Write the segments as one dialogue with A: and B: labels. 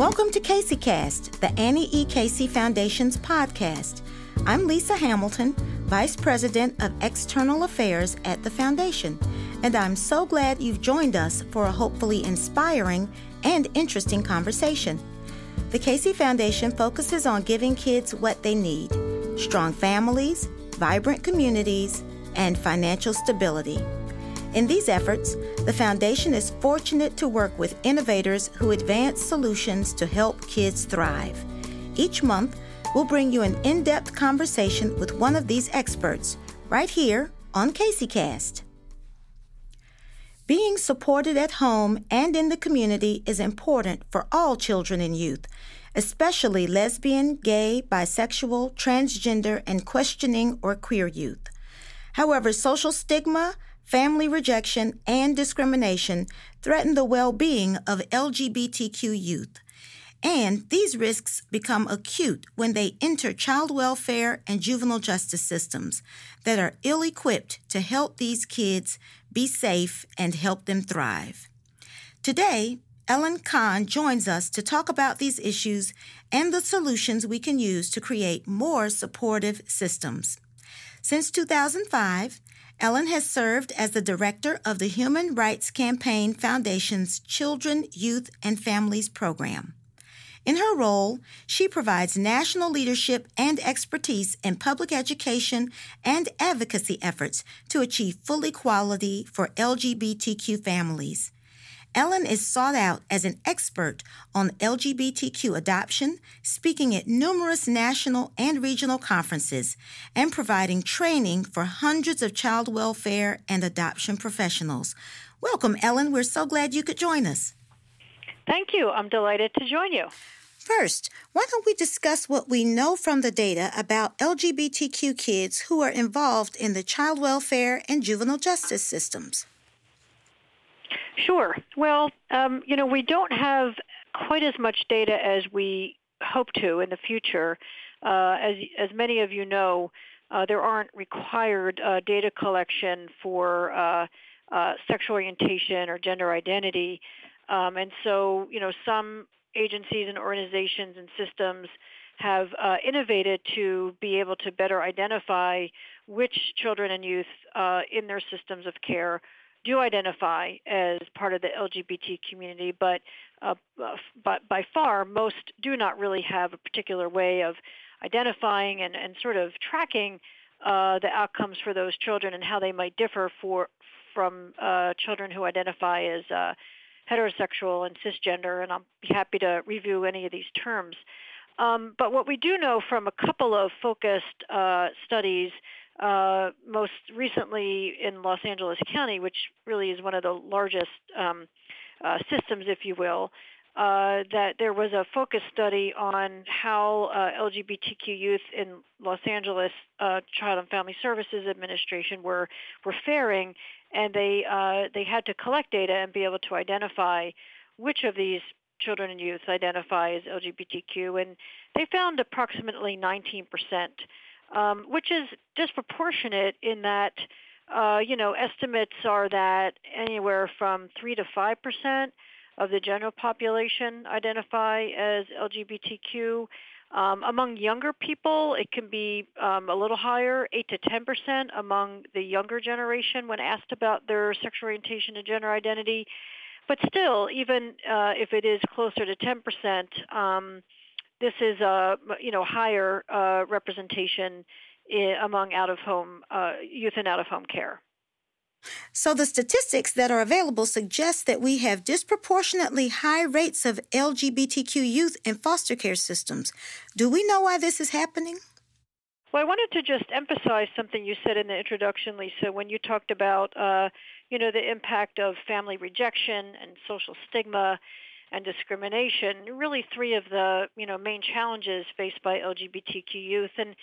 A: Welcome to Casey Cast, the Annie E. Casey Foundation's podcast. I'm Lisa Hamilton, Vice President of External Affairs at the Foundation, and I'm so glad you've joined us for a hopefully inspiring and interesting conversation. The Casey Foundation focuses on giving kids what they need strong families, vibrant communities, and financial stability. In these efforts, the Foundation is fortunate to work with innovators who advance solutions to help kids thrive. Each month, we'll bring you an in depth conversation with one of these experts right here on CaseyCast. Being supported at home and in the community is important for all children and youth, especially lesbian, gay, bisexual, transgender, and questioning or queer youth. However, social stigma, family rejection, and discrimination threaten the well being of LGBTQ youth. And these risks become acute when they enter child welfare and juvenile justice systems that are ill equipped to help these kids be safe and help them thrive. Today, Ellen Kahn joins us to talk about these issues and the solutions we can use to create more supportive systems. Since 2005, Ellen has served as the director of the Human Rights Campaign Foundation's Children, Youth, and Families program. In her role, she provides national leadership and expertise in public education and advocacy efforts to achieve full equality for LGBTQ families. Ellen is sought out as an expert on LGBTQ adoption, speaking at numerous national and regional conferences, and providing training for hundreds of child welfare and adoption professionals. Welcome, Ellen. We're so glad you could join us.
B: Thank you. I'm delighted to join you.
A: First, why don't we discuss what we know from the data about LGBTQ kids who are involved in the child welfare and juvenile justice systems?
B: Sure. Well, um, you know, we don't have quite as much data as we hope to in the future. Uh, as, as many of you know, uh, there aren't required uh, data collection for uh, uh, sexual orientation or gender identity. Um, and so, you know, some agencies and organizations and systems have uh, innovated to be able to better identify which children and youth in their systems of care do identify as part of the LGBT community, but uh, but by far most do not really have a particular way of identifying and, and sort of tracking uh, the outcomes for those children and how they might differ for from uh, children who identify as uh, heterosexual and cisgender. And I'll be happy to review any of these terms. Um, but what we do know from a couple of focused uh, studies uh, most recently in Los Angeles County, which really is one of the largest um, uh, systems, if you will, uh, that there was a focus study on how uh, LGBTQ youth in Los Angeles uh, Child and Family Services Administration were were faring, and they uh, they had to collect data and be able to identify which of these children and youth identify as LGBTQ, and they found approximately 19 percent um, which is disproportionate in that, uh, you know, estimates are that anywhere from 3 to 5 percent of the general population identify as LGBTQ. Um, among younger people, it can be um, a little higher, 8 to 10 percent among the younger generation when asked about their sexual orientation and gender identity. But still, even uh, if it is closer to 10 percent, um, this is a you know higher uh, representation in, among out of home uh, youth and out of home care.
A: So the statistics that are available suggest that we have disproportionately high rates of LGBTQ youth in foster care systems. Do we know why this is happening?
B: Well, I wanted to just emphasize something you said in the introduction, Lisa, when you talked about, uh, you know, the impact of family rejection and social stigma and discrimination, really three of the you know main challenges faced by LGBTQ youth, and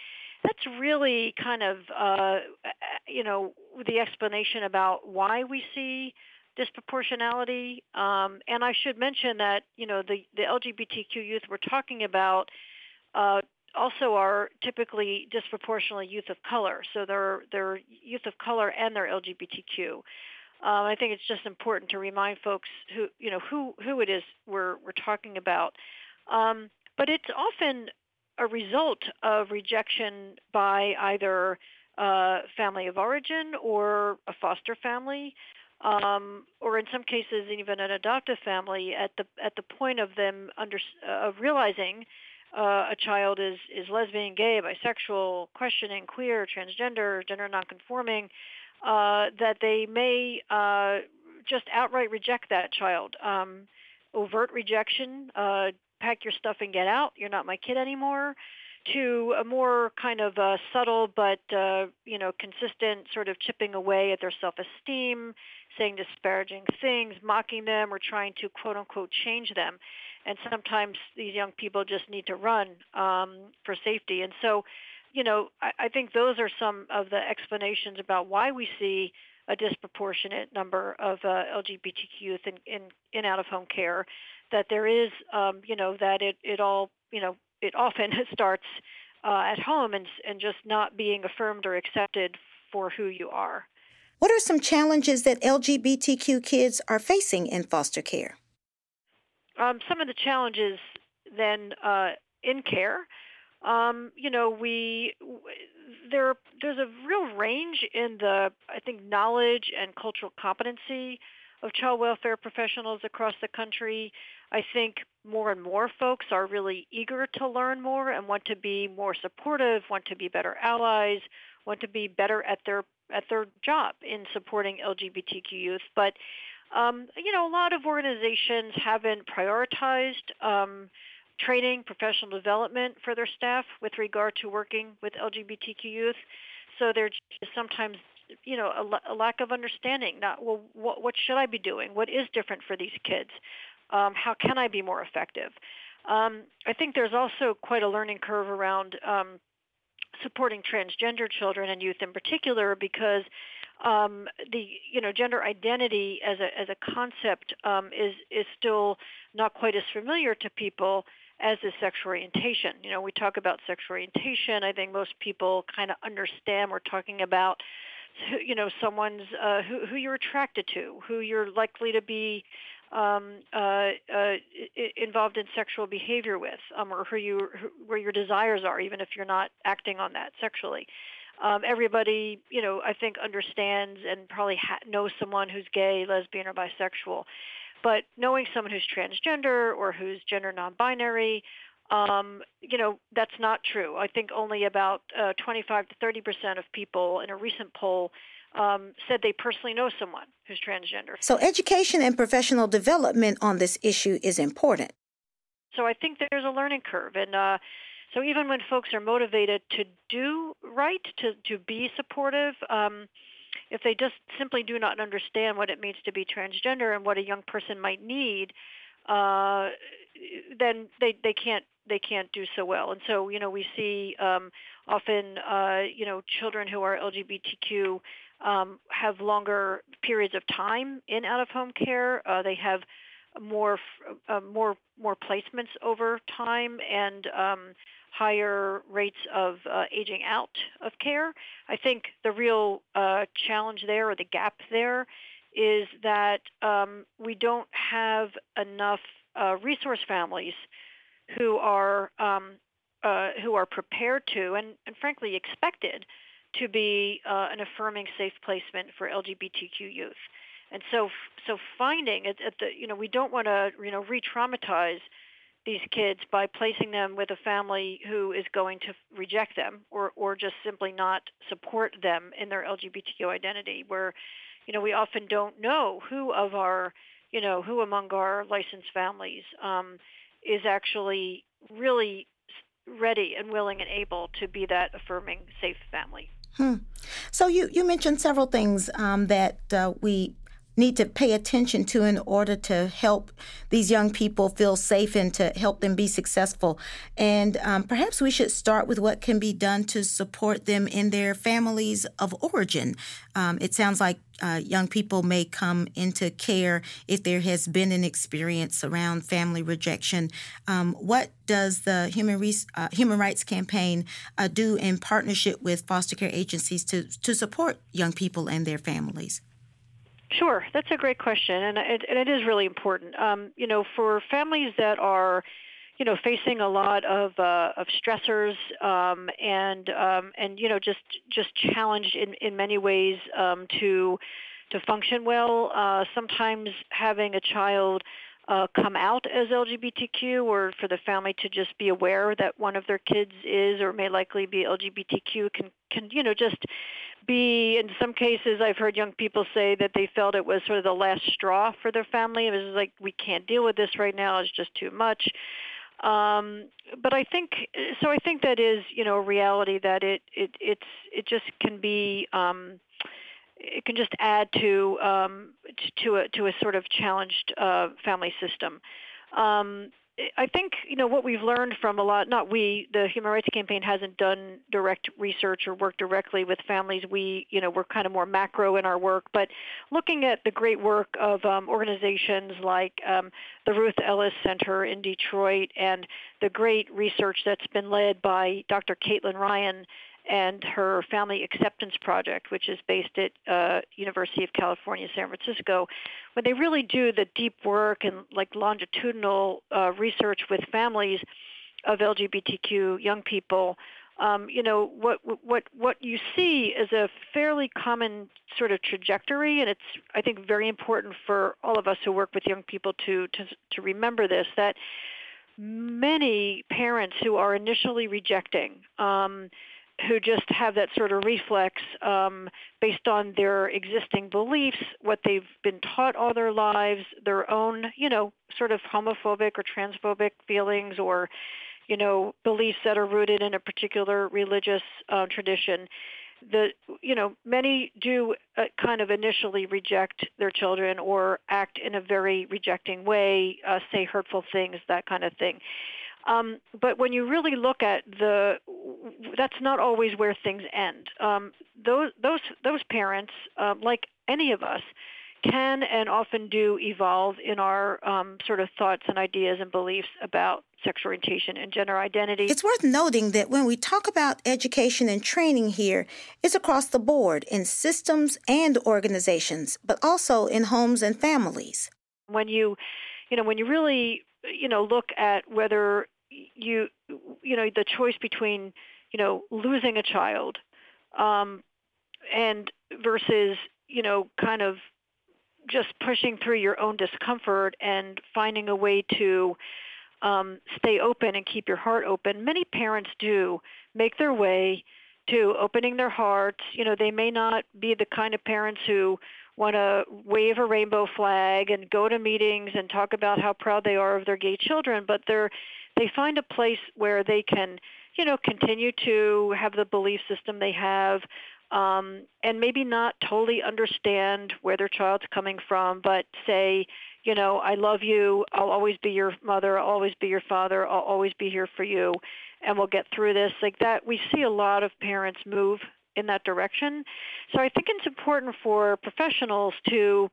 B: that's really kind of uh, you know the explanation about why we see disproportionality. Um, and I should mention that you know the the LGBTQ youth we're talking about. Uh, also are typically disproportionately youth of color. So they're they're youth of color and they're LGBTQ. Um, I think it's just important to remind folks who you know who who it is we're we're talking about. Um, but it's often a result of rejection by either a family of origin or a foster family, um, or in some cases even an adoptive family. At the at the point of them under uh, of realizing uh, a child is is lesbian, gay, bisexual, questioning, queer, transgender, gender nonconforming, uh, that they may uh, just outright reject that child. Um, overt rejection, uh, pack your stuff and get out. You're not my kid anymore. To a more kind of uh, subtle but uh, you know consistent sort of chipping away at their self-esteem, saying disparaging things, mocking them, or trying to quote unquote change them. And sometimes these young people just need to run um, for safety. And so, you know, I, I think those are some of the explanations about why we see a disproportionate number of uh, LGBTQ youth in, in, in out-of-home care, that there is, um, you know, that it, it all, you know, it often starts uh, at home and, and just not being affirmed or accepted for who you are.
A: What are some challenges that LGBTQ kids are facing in foster care?
B: Um, some of the challenges then uh, in care um, you know, we there there's a real range in the I think knowledge and cultural competency of child welfare professionals across the country. I think more and more folks are really eager to learn more and want to be more supportive, want to be better allies, want to be better at their at their job in supporting LGBTQ youth. But um, you know, a lot of organizations haven't prioritized um, training, professional development for their staff with regard to working with LGBTQ youth. So there's sometimes, you know, a, a, lack of understanding. Not well, what, what, should I be doing? What is different for these kids? Um, how can I be more effective? Um, I think there's also quite a learning curve around um, supporting transgender children and youth in particular because um, the you know gender identity as a as a concept um, is is still not quite as familiar to people as is sexual orientation. You know, we talk about sexual orientation. I think most people kind of understand we're talking about, you know, someone's uh, who, who you're attracted to, who you're likely to be um, uh, uh, involved in sexual behavior with, um, or who you who, where your desires are, even if you're not acting on that sexually. Um, everybody, you know, I think understands and probably ha- knows someone who's gay, lesbian, or bisexual. But knowing someone who's transgender or who's gender non-binary, um, you know, that's not true. I think only about uh, 25 to 30 percent of people in a recent poll um, said they personally know someone who's transgender.
A: So education and professional development on this issue is important.
B: So I think there's a learning curve, and uh, so even when folks are motivated to do right, to to be supportive. Um, if they just simply do not understand what it means to be transgender and what a young person might need, uh, then they, they can't they can't do so well. And so you know we see um, often uh, you know children who are LGBTQ um, have longer periods of time in out of home care. Uh, they have more uh, more more placements over time and um, higher rates of uh, aging out of care. I think the real uh, challenge there or the gap there is that um, we don't have enough uh, resource families who are um, uh, who are prepared to and, and frankly expected to be uh, an affirming safe placement for LGBTQ youth. And so, so finding at, at the you know we don't want to you know re-traumatize these kids by placing them with a family who is going to reject them or, or just simply not support them in their LGBTQ identity where, you know, we often don't know who of our, you know, who among our licensed families um, is actually really ready and willing and able to be that affirming, safe family.
A: Hmm. So you, you mentioned several things um, that uh, we need to pay attention to in order to help these young people feel safe and to help them be successful. And um, perhaps we should start with what can be done to support them in their families of origin. Um, it sounds like uh, young people may come into care if there has been an experience around family rejection. Um, what does the Human, Re- uh, Human Rights Campaign uh, do in partnership with foster care agencies to, to support young people and their families?
B: Sure, that's a great question, and it, and it is really important. Um, you know, for families that are, you know, facing a lot of uh, of stressors um, and um, and you know just just challenged in in many ways um, to to function well. Uh, sometimes having a child uh, come out as LGBTQ or for the family to just be aware that one of their kids is or may likely be LGBTQ can can you know just be in some cases I've heard young people say that they felt it was sort of the last straw for their family. It was like we can't deal with this right now. It's just too much. Um, but I think so. I think that is you know a reality that it it it's it just can be. Um, it can just add to um, to a to a sort of challenged uh, family system. Um, I think you know what we've learned from a lot. Not we, the Human Rights Campaign hasn't done direct research or worked directly with families. We, you know, we're kind of more macro in our work. But looking at the great work of um, organizations like um, the Ruth Ellis Center in Detroit and the great research that's been led by Dr. Caitlin Ryan and her Family Acceptance Project, which is based at uh, University of California, San Francisco, where they really do the deep work and like longitudinal uh, research with families of LGBTQ young people. Um, you know what what what you see is a fairly common sort of trajectory, and it's I think very important for all of us who work with young people to to to remember this that many parents who are initially rejecting. Um, who just have that sort of reflex um, based on their existing beliefs, what they've been taught all their lives, their own, you know, sort of homophobic or transphobic feelings or, you know, beliefs that are rooted in a particular religious uh, tradition. The, you know, many do uh, kind of initially reject their children or act in a very rejecting way, uh, say hurtful things, that kind of thing. Um, but when you really look at the, that's not always where things end. Um, those those those parents, uh, like any of us, can and often do evolve in our um, sort of thoughts and ideas and beliefs about sexual orientation and gender identity.
A: It's worth noting that when we talk about education and training here, it's across the board in systems and organizations, but also in homes and families.
B: When you, you know, when you really, you know, look at whether you you know the choice between you know losing a child um, and versus you know kind of just pushing through your own discomfort and finding a way to um, stay open and keep your heart open. Many parents do make their way to opening their hearts. You know, they may not be the kind of parents who want to wave a rainbow flag and go to meetings and talk about how proud they are of their gay children, but they're they find a place where they can, you know, continue to have the belief system they have, um, and maybe not totally understand where their child's coming from, but say, you know, I love you. I'll always be your mother. I'll always be your father. I'll always be here for you, and we'll get through this. Like that, we see a lot of parents move in that direction. So I think it's important for professionals to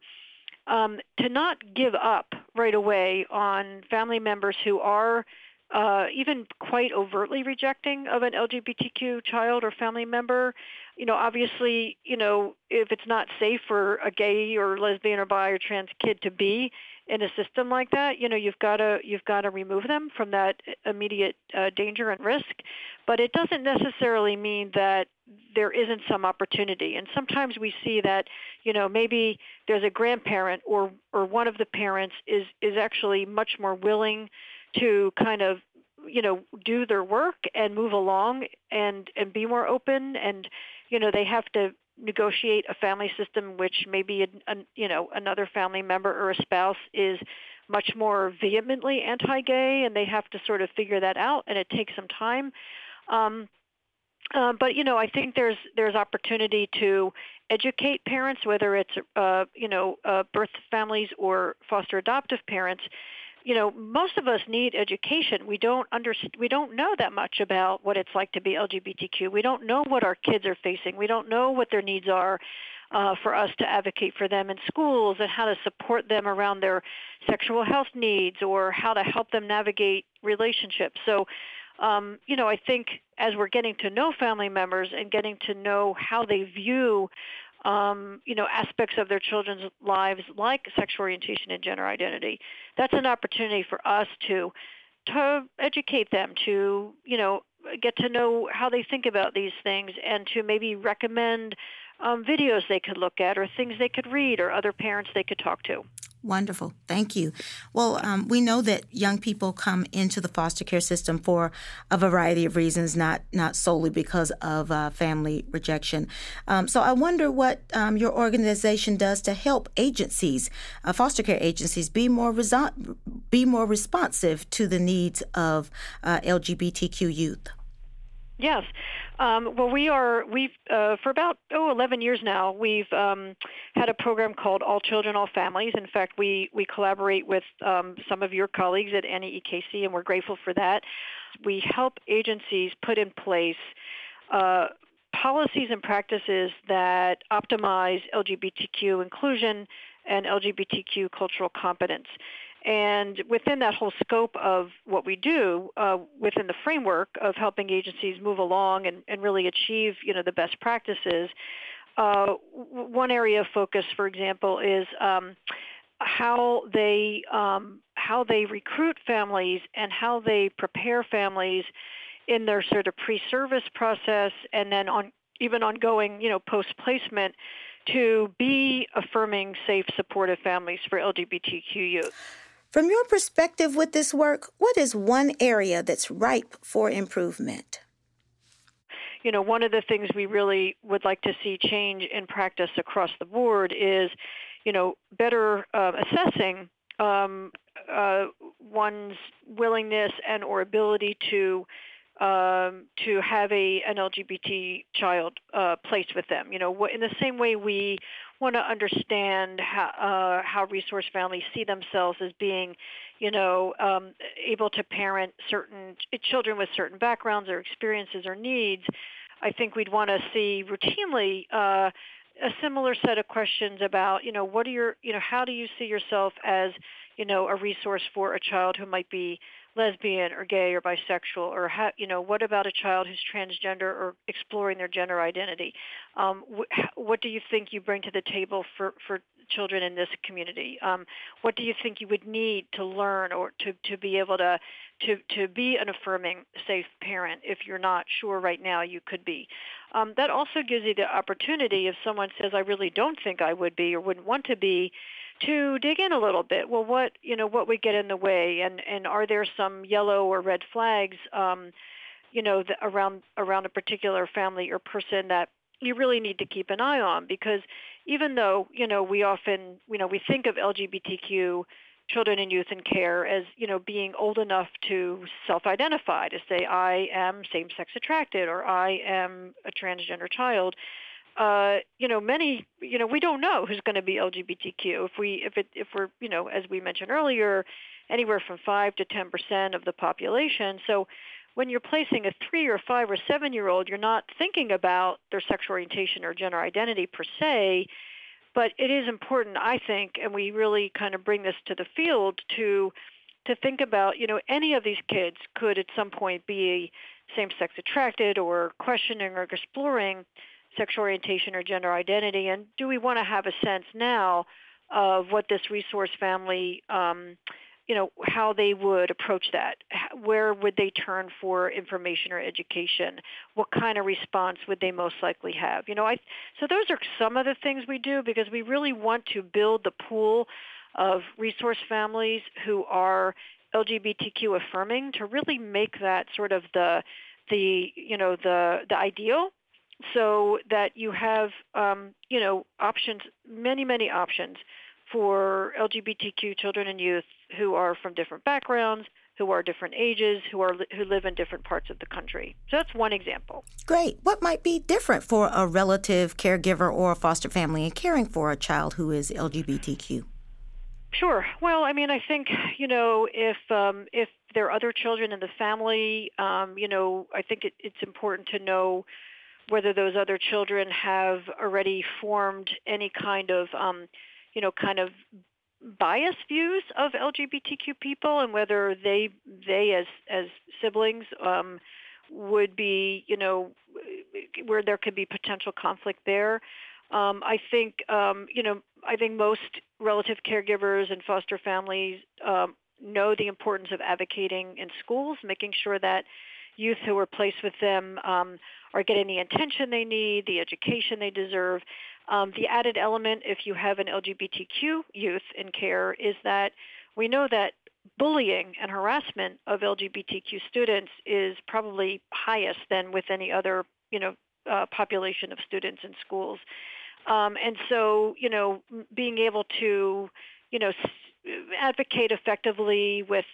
B: um, to not give up right away on family members who are uh, even quite overtly rejecting of an LGBTQ child or family member. You know, obviously, you know, if it's not safe for a gay or lesbian or bi or trans kid to be in a system like that, you know, you've got to you've got to remove them from that immediate uh, danger and risk. But it doesn't necessarily mean that there isn't some opportunity. And sometimes we see that, you know, maybe there's a grandparent or or one of the parents is is actually much more willing to kind of you know do their work and move along and and be more open and you know they have to negotiate a family system which maybe a, a, you know another family member or a spouse is much more vehemently anti-gay and they have to sort of figure that out and it takes some time. Um, uh, but you know i think there's there's opportunity to educate parents whether it's uh, you know uh, birth families or foster adoptive parents you know, most of us need education. We don't understand, we don't know that much about what it's like to be LGBTQ. We don't know what our kids are facing. We don't know what their needs are uh, for us to advocate for them in schools and how to support them around their sexual health needs or how to help them navigate relationships. So, um, you know, I think as we're getting to know family members and getting to know how they view um, you know, aspects of their children's lives like sexual orientation and gender identity. That's an opportunity for us to to educate them, to you know get to know how they think about these things, and to maybe recommend um, videos they could look at, or things they could read, or other parents they could talk to.
A: Wonderful. Thank you. Well, um, we know that young people come into the foster care system for a variety of reasons, not not solely because of uh, family rejection. Um, so I wonder what um, your organization does to help agencies, uh, foster care agencies, be more reso- be more responsive to the needs of uh, LGBTQ youth.
B: Yes. Um, well, we are we've uh, for about oh 11 years now. We've um, had a program called All Children, All Families. In fact, we we collaborate with um, some of your colleagues at NEEKC, and we're grateful for that. We help agencies put in place. Uh, policies and practices that optimize LGBTQ inclusion and LGBTQ cultural competence. And within that whole scope of what we do, uh, within the framework of helping agencies move along and, and really achieve, you know, the best practices, uh, w- one area of focus, for example, is um, how they um, how they recruit families and how they prepare families in their sort of pre-service process, and then on even ongoing, you know, post-placement to be affirming, safe, supportive families for LGBTQ youth.
A: From your perspective with this work, what is one area that's ripe for improvement?
B: You know, one of the things we really would like to see change in practice across the board is, you know, better uh, assessing um, uh, one's willingness and or ability to um, to have a an LGBT child uh, placed with them. You know, in the same way we want to understand how uh, how resource families see themselves as being, you know, um, able to parent certain children with certain backgrounds or experiences or needs. I think we'd want to see routinely. Uh, a similar set of questions about, you know, what are your, you know, how do you see yourself as, you know, a resource for a child who might be lesbian or gay or bisexual or how, you know what about a child who's transgender or exploring their gender identity? Um, wh- what do you think you bring to the table for, for children in this community? Um, what do you think you would need to learn or to, to be able to, to, to be an affirming safe parent if you're not sure right now you could be? Um, that also gives you the opportunity if someone says i really don't think i would be or wouldn't want to be to dig in a little bit. Well, what you know, what would get in the way, and and are there some yellow or red flags, um, you know, the, around around a particular family or person that you really need to keep an eye on? Because even though you know we often you know we think of LGBTQ children and youth in care as you know being old enough to self-identify to say I am same-sex attracted or I am a transgender child uh, you know, many, you know, we don't know who's going to be LGBTQ. If we, if it, if we're, you know, as we mentioned earlier, anywhere from five to ten percent of the population. So, when you're placing a three or five or seven year old, you're not thinking about their sexual orientation or gender identity per se, but it is important, I think, and we really kind of bring this to the field to to think about, you know, any of these kids could at some point be same-sex attracted or questioning or exploring sexual orientation or gender identity, and do we want to have a sense now of what this resource family, um, you know, how they would approach that? Where would they turn for information or education? What kind of response would they most likely have? You know, I so those are some of the things we do because we really want to build the pool of resource families who are LGBTQ affirming to really make that sort of the the you know the the ideal so that you have, um, you know, options, many, many options for LGBTQ children and youth who are from different backgrounds, who are different ages, who are who live in different parts of the country. So that's one example.
A: Great. What might be different for a relative, caregiver, or a foster family in caring for a child who is LGBTQ?
B: Sure. Well, I mean, I think you know if um, if there are other children in the family, um, you know, I think it, it's important to know whether those other children have already formed any kind of, um, you know, kind of biased views of LGBTQ people, and whether they they as as siblings um, would be, you know, where there could be potential conflict there. Um, I think, um, you know, I think most relative caregivers and foster families um, know the importance of advocating in schools, making sure that youth who are placed with them um, are getting the attention they need, the education they deserve. Um, the added element, if you have an LGBTQ youth in care, is that we know that bullying and harassment of LGBTQ students is probably highest than with any other, you know, uh, population of students in schools. Um, and so, you know, being able to, you know, advocate effectively with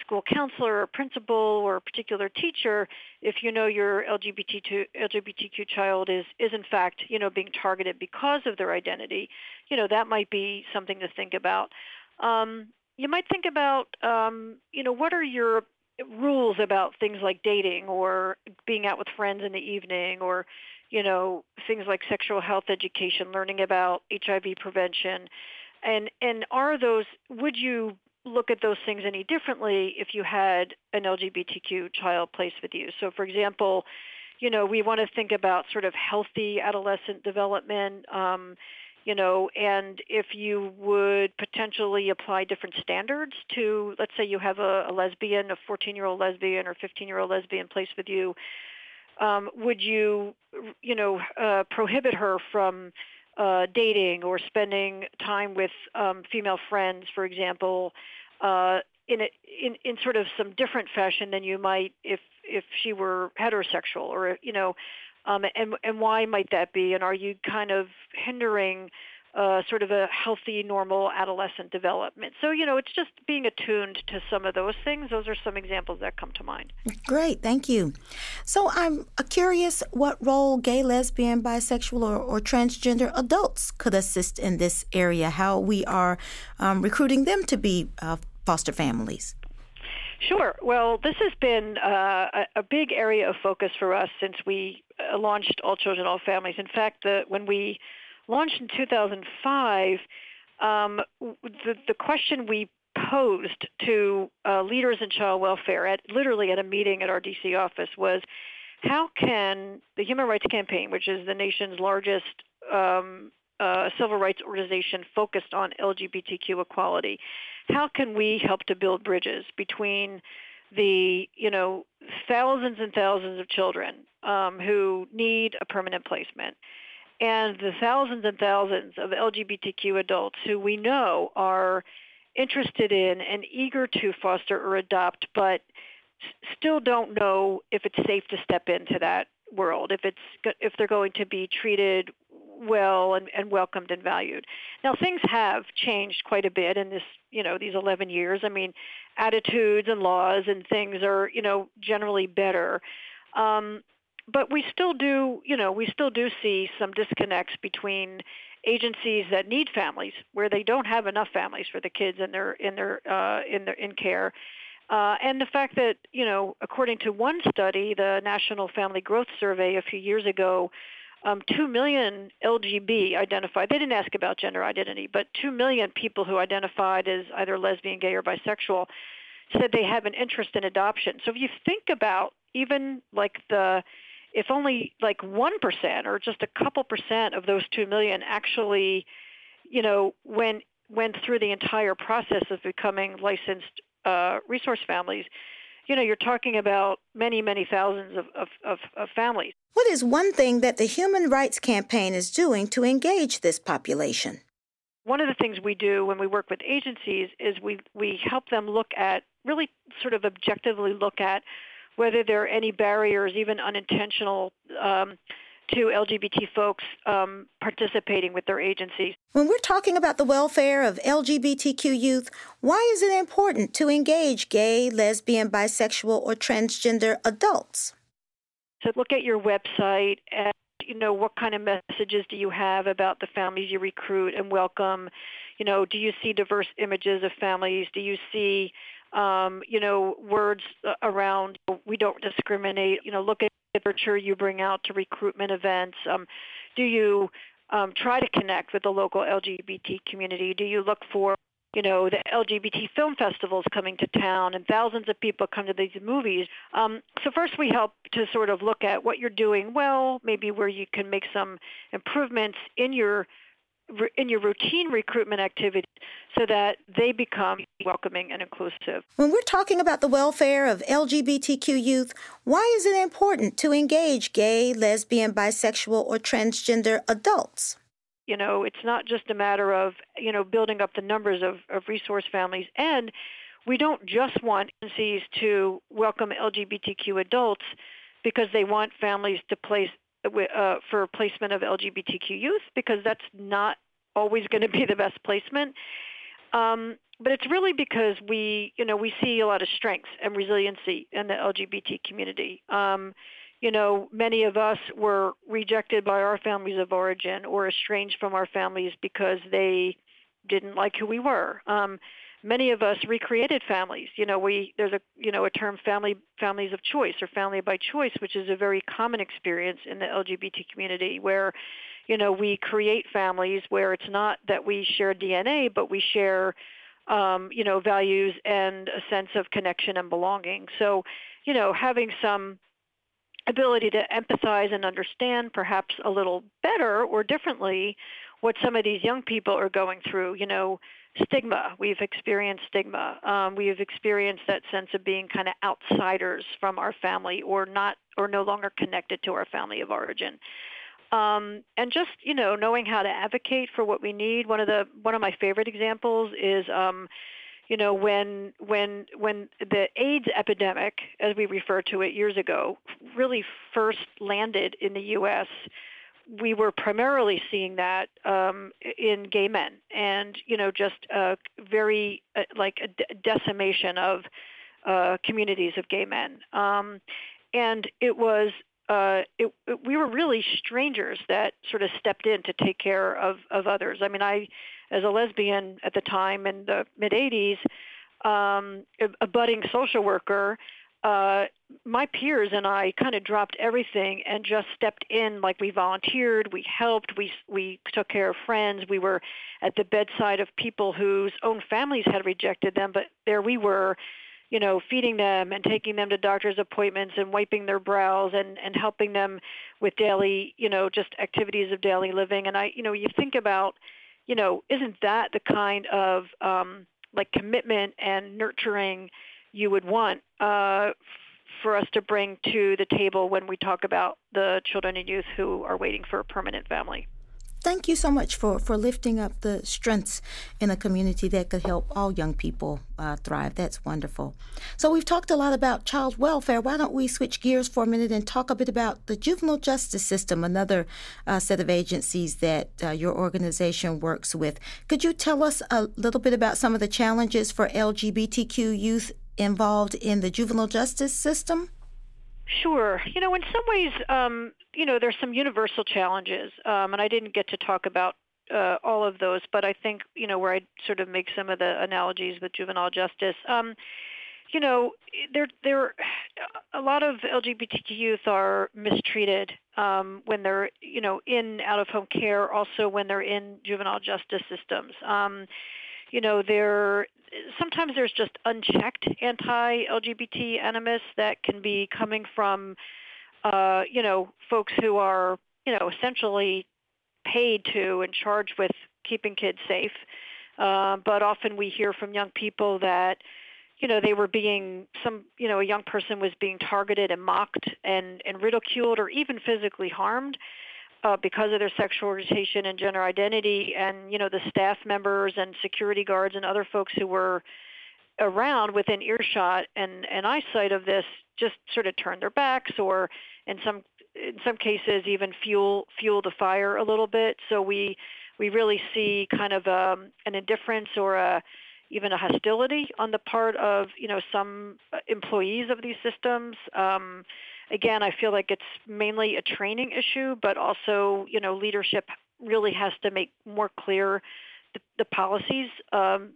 B: school counselor or principal or a particular teacher if you know your LGBTQ, LGBTQ child is, is in fact, you know, being targeted because of their identity, you know, that might be something to think about. Um, you might think about, um, you know, what are your rules about things like dating or being out with friends in the evening or, you know, things like sexual health education, learning about HIV prevention. And and are those would you look at those things any differently if you had an LGBTQ child placed with you? So for example, you know, we want to think about sort of healthy adolescent development. Um, you know, and if you would potentially apply different standards to, let's say you have a, a lesbian, a 14-year-old lesbian or 15-year-old lesbian placed with you, um, would you, you know, uh, prohibit her from uh, dating or spending time with um, female friends, for example, uh, in, a, in in sort of some different fashion than you might if if she were heterosexual, or you know, um, and and why might that be? And are you kind of hindering uh, sort of a healthy, normal adolescent development. So, you know, it's just being attuned to some of those things. Those are some examples that come to mind.
A: Great, thank you. So, I'm curious what role gay, lesbian, bisexual, or, or transgender adults could assist in this area, how we are um, recruiting them to be uh, foster families.
B: Sure. Well, this has been uh, a, a, big area of focus for us since we uh, launched All Children, All Families. In fact, the, when we launched in 2005, um, the, the question we posed to uh, leaders in child welfare at literally at a meeting at our DC office was how can the Human Rights Campaign, which is the nation's largest um, uh, civil rights organization focused on LGBTQ equality, how can we help to build bridges between the you know thousands and thousands of children um, who need a permanent placement and the thousands and thousands of LGBTQ adults who we know are interested in and eager to foster or adopt, but still don't know if it's safe to step into that world, if it's if they're going to be treated well and, and welcomed and valued. Now things have changed quite a bit in this, you know, these 11 years. I mean, attitudes and laws and things are, you know, generally better. Um, but we still do, you know, we still do see some disconnects between agencies that need families where they don't have enough families for the kids in their in their uh, in their in care. Uh, and the fact that, you know, according to one study, the National Family Growth Survey a few years ago, um, 2 million LGB identified, they didn't ask about gender identity, but 2 million people who identified as either lesbian, gay, or bisexual said they have an interest in adoption. So if you think about even like the if only like 1% or just a couple percent of those 2 million actually, you know, went went through the entire process of becoming licensed uh, resource families, you know, you're talking about many, many thousands of, of, of, of families.
A: What is one thing that the Human Rights Campaign is doing to engage this population?
B: One of the things we do when we work with agencies is we, we help them look at, really sort of objectively look at whether there are any barriers, even unintentional, um, to LGBT folks um, participating with their agencies.
A: When we're talking about the welfare of LGBTQ youth, why is it important to engage gay, lesbian, bisexual, or transgender adults?
B: So look at your website and you know what kind of messages do you have about the families you recruit and welcome you know do you see diverse images of families do you see um, you know, words around we don't discriminate. You know, look at the literature you bring out to recruitment events. Um, do you um, try to connect with the local LGBT community? Do you look for you know, the LGBT film festivals coming to town and thousands of people come to these movies. Um, so first we help to sort of look at what you're doing well, maybe where you can make some improvements in your in your routine recruitment activities so that they become welcoming and inclusive.
A: When we're talking about the welfare of LGBTQ youth, why is it important to engage gay, lesbian, bisexual, or transgender adults?
B: You know, it's not just a matter of, you know, building up the numbers of, of resource families and we don't just want agencies to welcome LGBTQ adults because they want families to place uh, for placement of LGBTQ youth because that's not always going to be the best placement. Um, but it's really because we, you know, we see a lot of strengths and resiliency in the LGBT community. Um, you know, many of us were rejected by our families of origin or estranged from our families because they didn't like who we were. Um, many of us recreated families. You know, we there's a you know a term family families of choice or family by choice, which is a very common experience in the LGBT community, where you know we create families where it's not that we share DNA, but we share um, you know values and a sense of connection and belonging. So, you know, having some ability to empathize and understand perhaps a little better or differently what some of these young people are going through. You know, stigma. We've experienced stigma. Um, we have experienced that sense of being kind of outsiders from our family or not or no longer connected to our family of origin. Um, and just you know knowing how to advocate for what we need. One of the one of my favorite examples is um, you know when when when the AIDS epidemic, as we refer to it years ago, really first landed in the U.S we were primarily seeing that um, in gay men, and you know, just a very uh, like a decimation of uh, communities of gay men, um, and it was. Uh, it, it, we were really strangers that sort of stepped in to take care of, of others. I mean, I, as a lesbian at the time in the mid 80s, um, a, a budding social worker, uh, my peers and I kind of dropped everything and just stepped in like we volunteered, we helped, we we took care of friends, we were at the bedside of people whose own families had rejected them, but there we were, you know, feeding them and taking them to doctor's appointments and wiping their brows and and helping them with daily, you know, just activities of daily living. And I, you know, you think about, you know, isn't that the kind of um like commitment and nurturing you would want uh, for us to bring to the table when we talk about the children and youth who are waiting for a permanent family.
A: Thank you so much for, for lifting up the strengths in a community that could help all young people uh, thrive. That's wonderful. So, we've talked a lot about child welfare. Why don't we switch gears for a minute and talk a bit about the juvenile justice system, another uh, set of agencies that uh, your organization works with? Could you tell us a little bit about some of the challenges for LGBTQ youth involved in the juvenile justice system?
B: Sure. You know, in some ways, um, you know, there's some universal challenges, um, and I didn't get to talk about uh, all of those, but I think, you know, where I sort of make some of the analogies with juvenile justice. Um, you know, there there a lot of LGBTQ youth are mistreated um, when they're you know in out of home care, also when they're in juvenile justice systems. Um, you know, there sometimes there's just unchecked anti-LGBT animus that can be coming from, uh, you know, folks who are, you know, essentially paid to and charged with keeping kids safe. Uh, but often we hear from young people that, you know, they were being some, you know, a young person was being targeted and mocked and, and ridiculed or even physically harmed uh, because of their sexual orientation and gender identity, and you know the staff members and security guards and other folks who were around within earshot and, and eyesight of this just sort of turn their backs or in some in some cases even fuel fuel the fire a little bit. So we we really see kind of um, an indifference or a even a hostility on the part of you know some employees of these systems. Um, again, I feel like it's mainly a training issue, but also, you know, leadership really has to make more clear the, the policies um,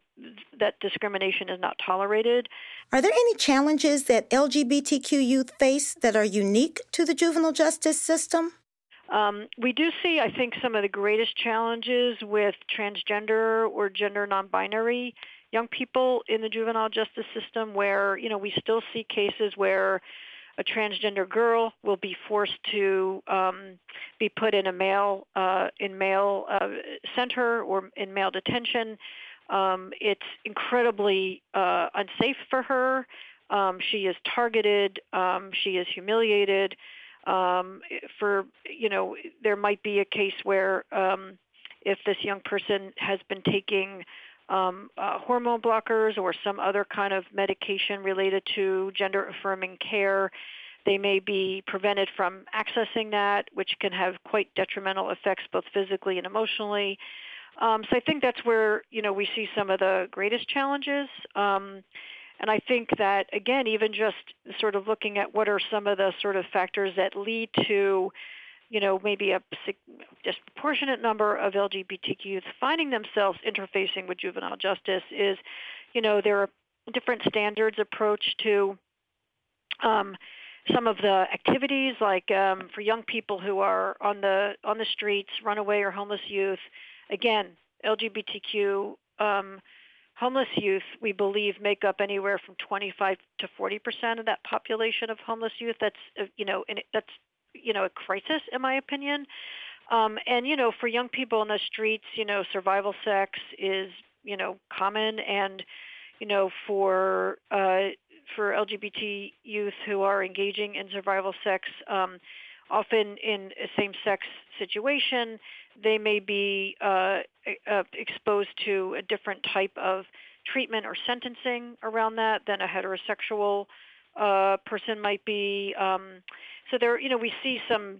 B: that discrimination is not tolerated.
A: Are there any challenges that LGBTQ youth face that are unique to the juvenile justice system?
B: Um, we do see, I think, some of the greatest challenges with transgender or gender non-binary young people in the juvenile justice system where, you know, we still see cases where a transgender girl will be forced to um, be put in a male uh, in male uh, center or in male detention. Um, it's incredibly uh, unsafe for her. Um, she is targeted. Um, she is humiliated. Um, for you know, there might be a case where um, if this young person has been taking um, uh, hormone blockers or some other kind of medication related to gender affirming care. They may be prevented from accessing that, which can have quite detrimental effects both physically and emotionally. Um, so I think that's where you know we see some of the greatest challenges. Um, and I think that again, even just sort of looking at what are some of the sort of factors that lead to you know, maybe a disproportionate number of LGBTQ youth finding themselves interfacing with juvenile justice is, you know, there are different standards approach to um, some of the activities, like um, for young people who are on the on the streets, runaway or homeless youth. Again, LGBTQ um, homeless youth, we believe, make up anywhere from 25 to 40 percent of that population of homeless youth. That's uh, you know, that's you know a crisis in my opinion. Um, and you know, for young people in the streets, you know, survival sex is you know common, and you know, for uh, for LGBT youth who are engaging in survival sex, um, often in a same-sex situation, they may be uh, uh, exposed to a different type of treatment or sentencing around that than a heterosexual uh, person might be. Um, so there, you know, we see some,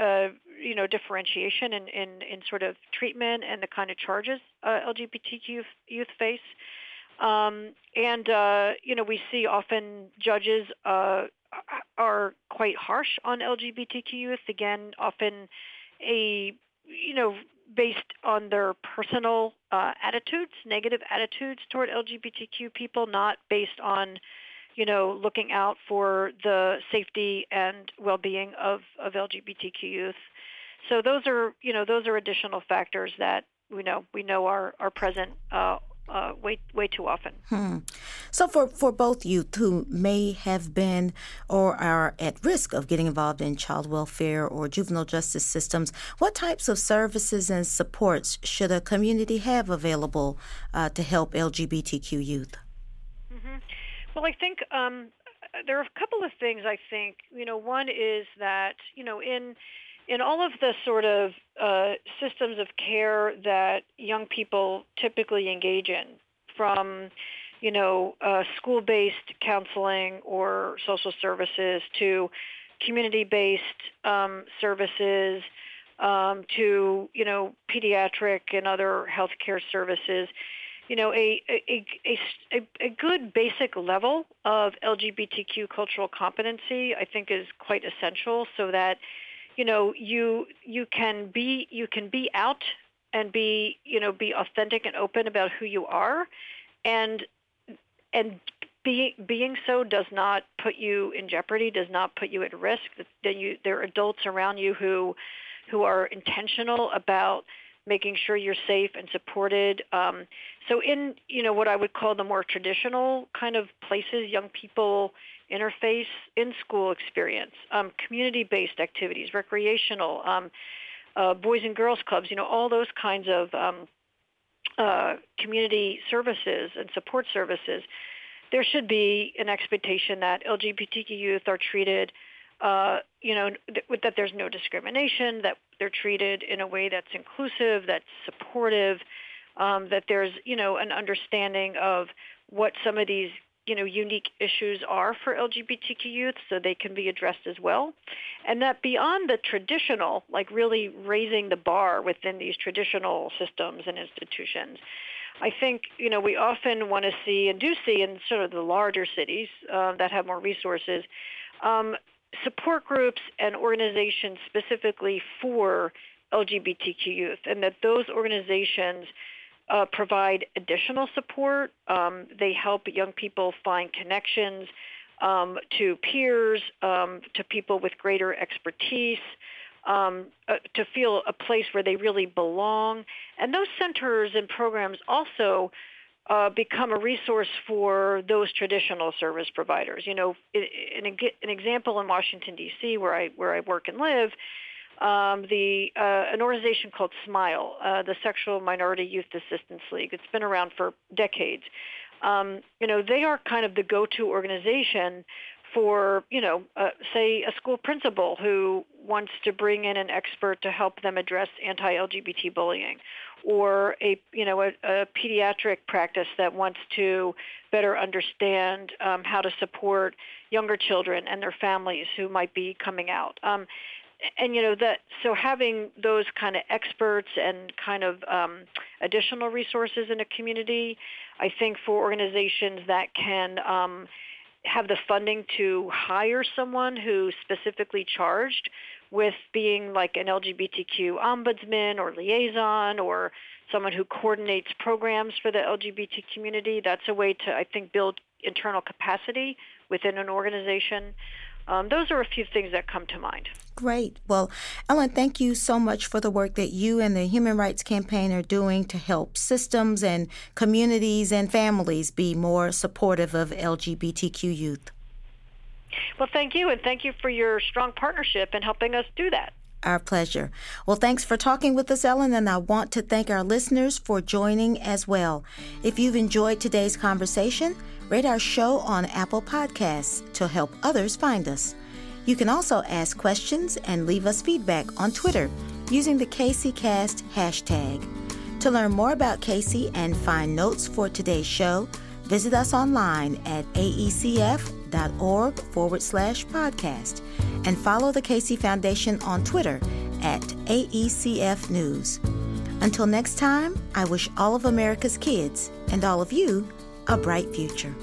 B: uh, you know, differentiation in, in, in sort of treatment and the kind of charges uh, LGBTQ youth face. Um, and, uh, you know, we see often judges uh, are quite harsh on LGBTQ youth. Again, often a, you know, based on their personal uh, attitudes, negative attitudes toward LGBTQ people, not based on you know, looking out for the safety and well-being of, of LGBTQ youth. So those are, you know, those are additional factors that we know we know are are present uh, uh, way way too often.
A: Hmm. So for for both youth who may have been or are at risk of getting involved in child welfare or juvenile justice systems, what types of services and supports should a community have available uh, to help LGBTQ youth?
B: Well, I think um, there are a couple of things. I think you know, one is that you know, in in all of the sort of uh, systems of care that young people typically engage in, from you know, uh, school-based counseling or social services to community-based um, services um, to you know pediatric and other healthcare services you know, a, a, a, a, good basic level of LGBTQ cultural competency, I think, is quite essential so that, you know, you you can be you can be out and be you know be authentic and open about who you are, and and being being so does not put you in jeopardy, does not put you at risk. That you there are adults around you who who are intentional about making sure you're safe and supported. Um, so in you know what I would call the more traditional kind of places young people interface in school experience, um, community-based activities, recreational, um, uh, boys and girls clubs, you know all those kinds of um, uh, community services and support services. There should be an expectation that LGBTQ youth are treated uh, you know, th- that there's no discrimination, that they're treated in a way that's inclusive, that's supportive, um, that there's, you know, an understanding of what some of these, you know, unique issues are for LGBTQ youth so they can be addressed as well. And that beyond the traditional, like really raising the bar within these traditional systems and institutions, I think you know we often want to see and do see in sort of the larger cities uh, that have more resources um, support groups and organizations specifically for LGBTQ youth, and that those organizations uh, provide additional support. Um, they help young people find connections um, to peers, um, to people with greater expertise, um, uh, to feel a place where they really belong. And those centers and programs also uh, become a resource for those traditional service providers. You know, an, an example in Washington D.C., where I where I work and live, um, the uh, an organization called SMYAL, uh, the Sexual Minority Youth Assistance League. It's been around for decades. Um, you know, they are kind of the go-to organization for, you know, uh, say a school principal who wants to bring in an expert to help them address anti-LGBT bullying, or a, you know, a, a pediatric practice that wants to better understand um, how to support younger children and their families who might be coming out. Um, and you know that so having those kind of experts and kind of um, additional resources in a community, I think for organizations that can um, have the funding to hire someone who's specifically charged with being like an LGBTQ ombudsman or liaison or someone who coordinates programs for the LGBT community. That's a way to, I think, build internal capacity within an organization. Um, those are a few things that come to mind.
A: Great. Well, Ellen, thank you so much for the work that you and the Human Rights Campaign are doing to help systems and communities and families be more supportive of LGBTQ youth.
B: Well, thank you, and thank you for your strong partnership in helping us do that.
A: Our pleasure. Well, thanks for talking with us, Ellen, and I want to thank our listeners for joining as well. If you've enjoyed today's conversation, rate our show on Apple Podcasts to help others find us. You can also ask questions and leave us feedback on Twitter using the CaseyCast hashtag. To learn more about Casey and find notes for today's show, visit us online at aecf.org forward slash podcast and follow the Casey Foundation on Twitter at AECF News. Until next time, I wish all of America's kids and all of you a bright future.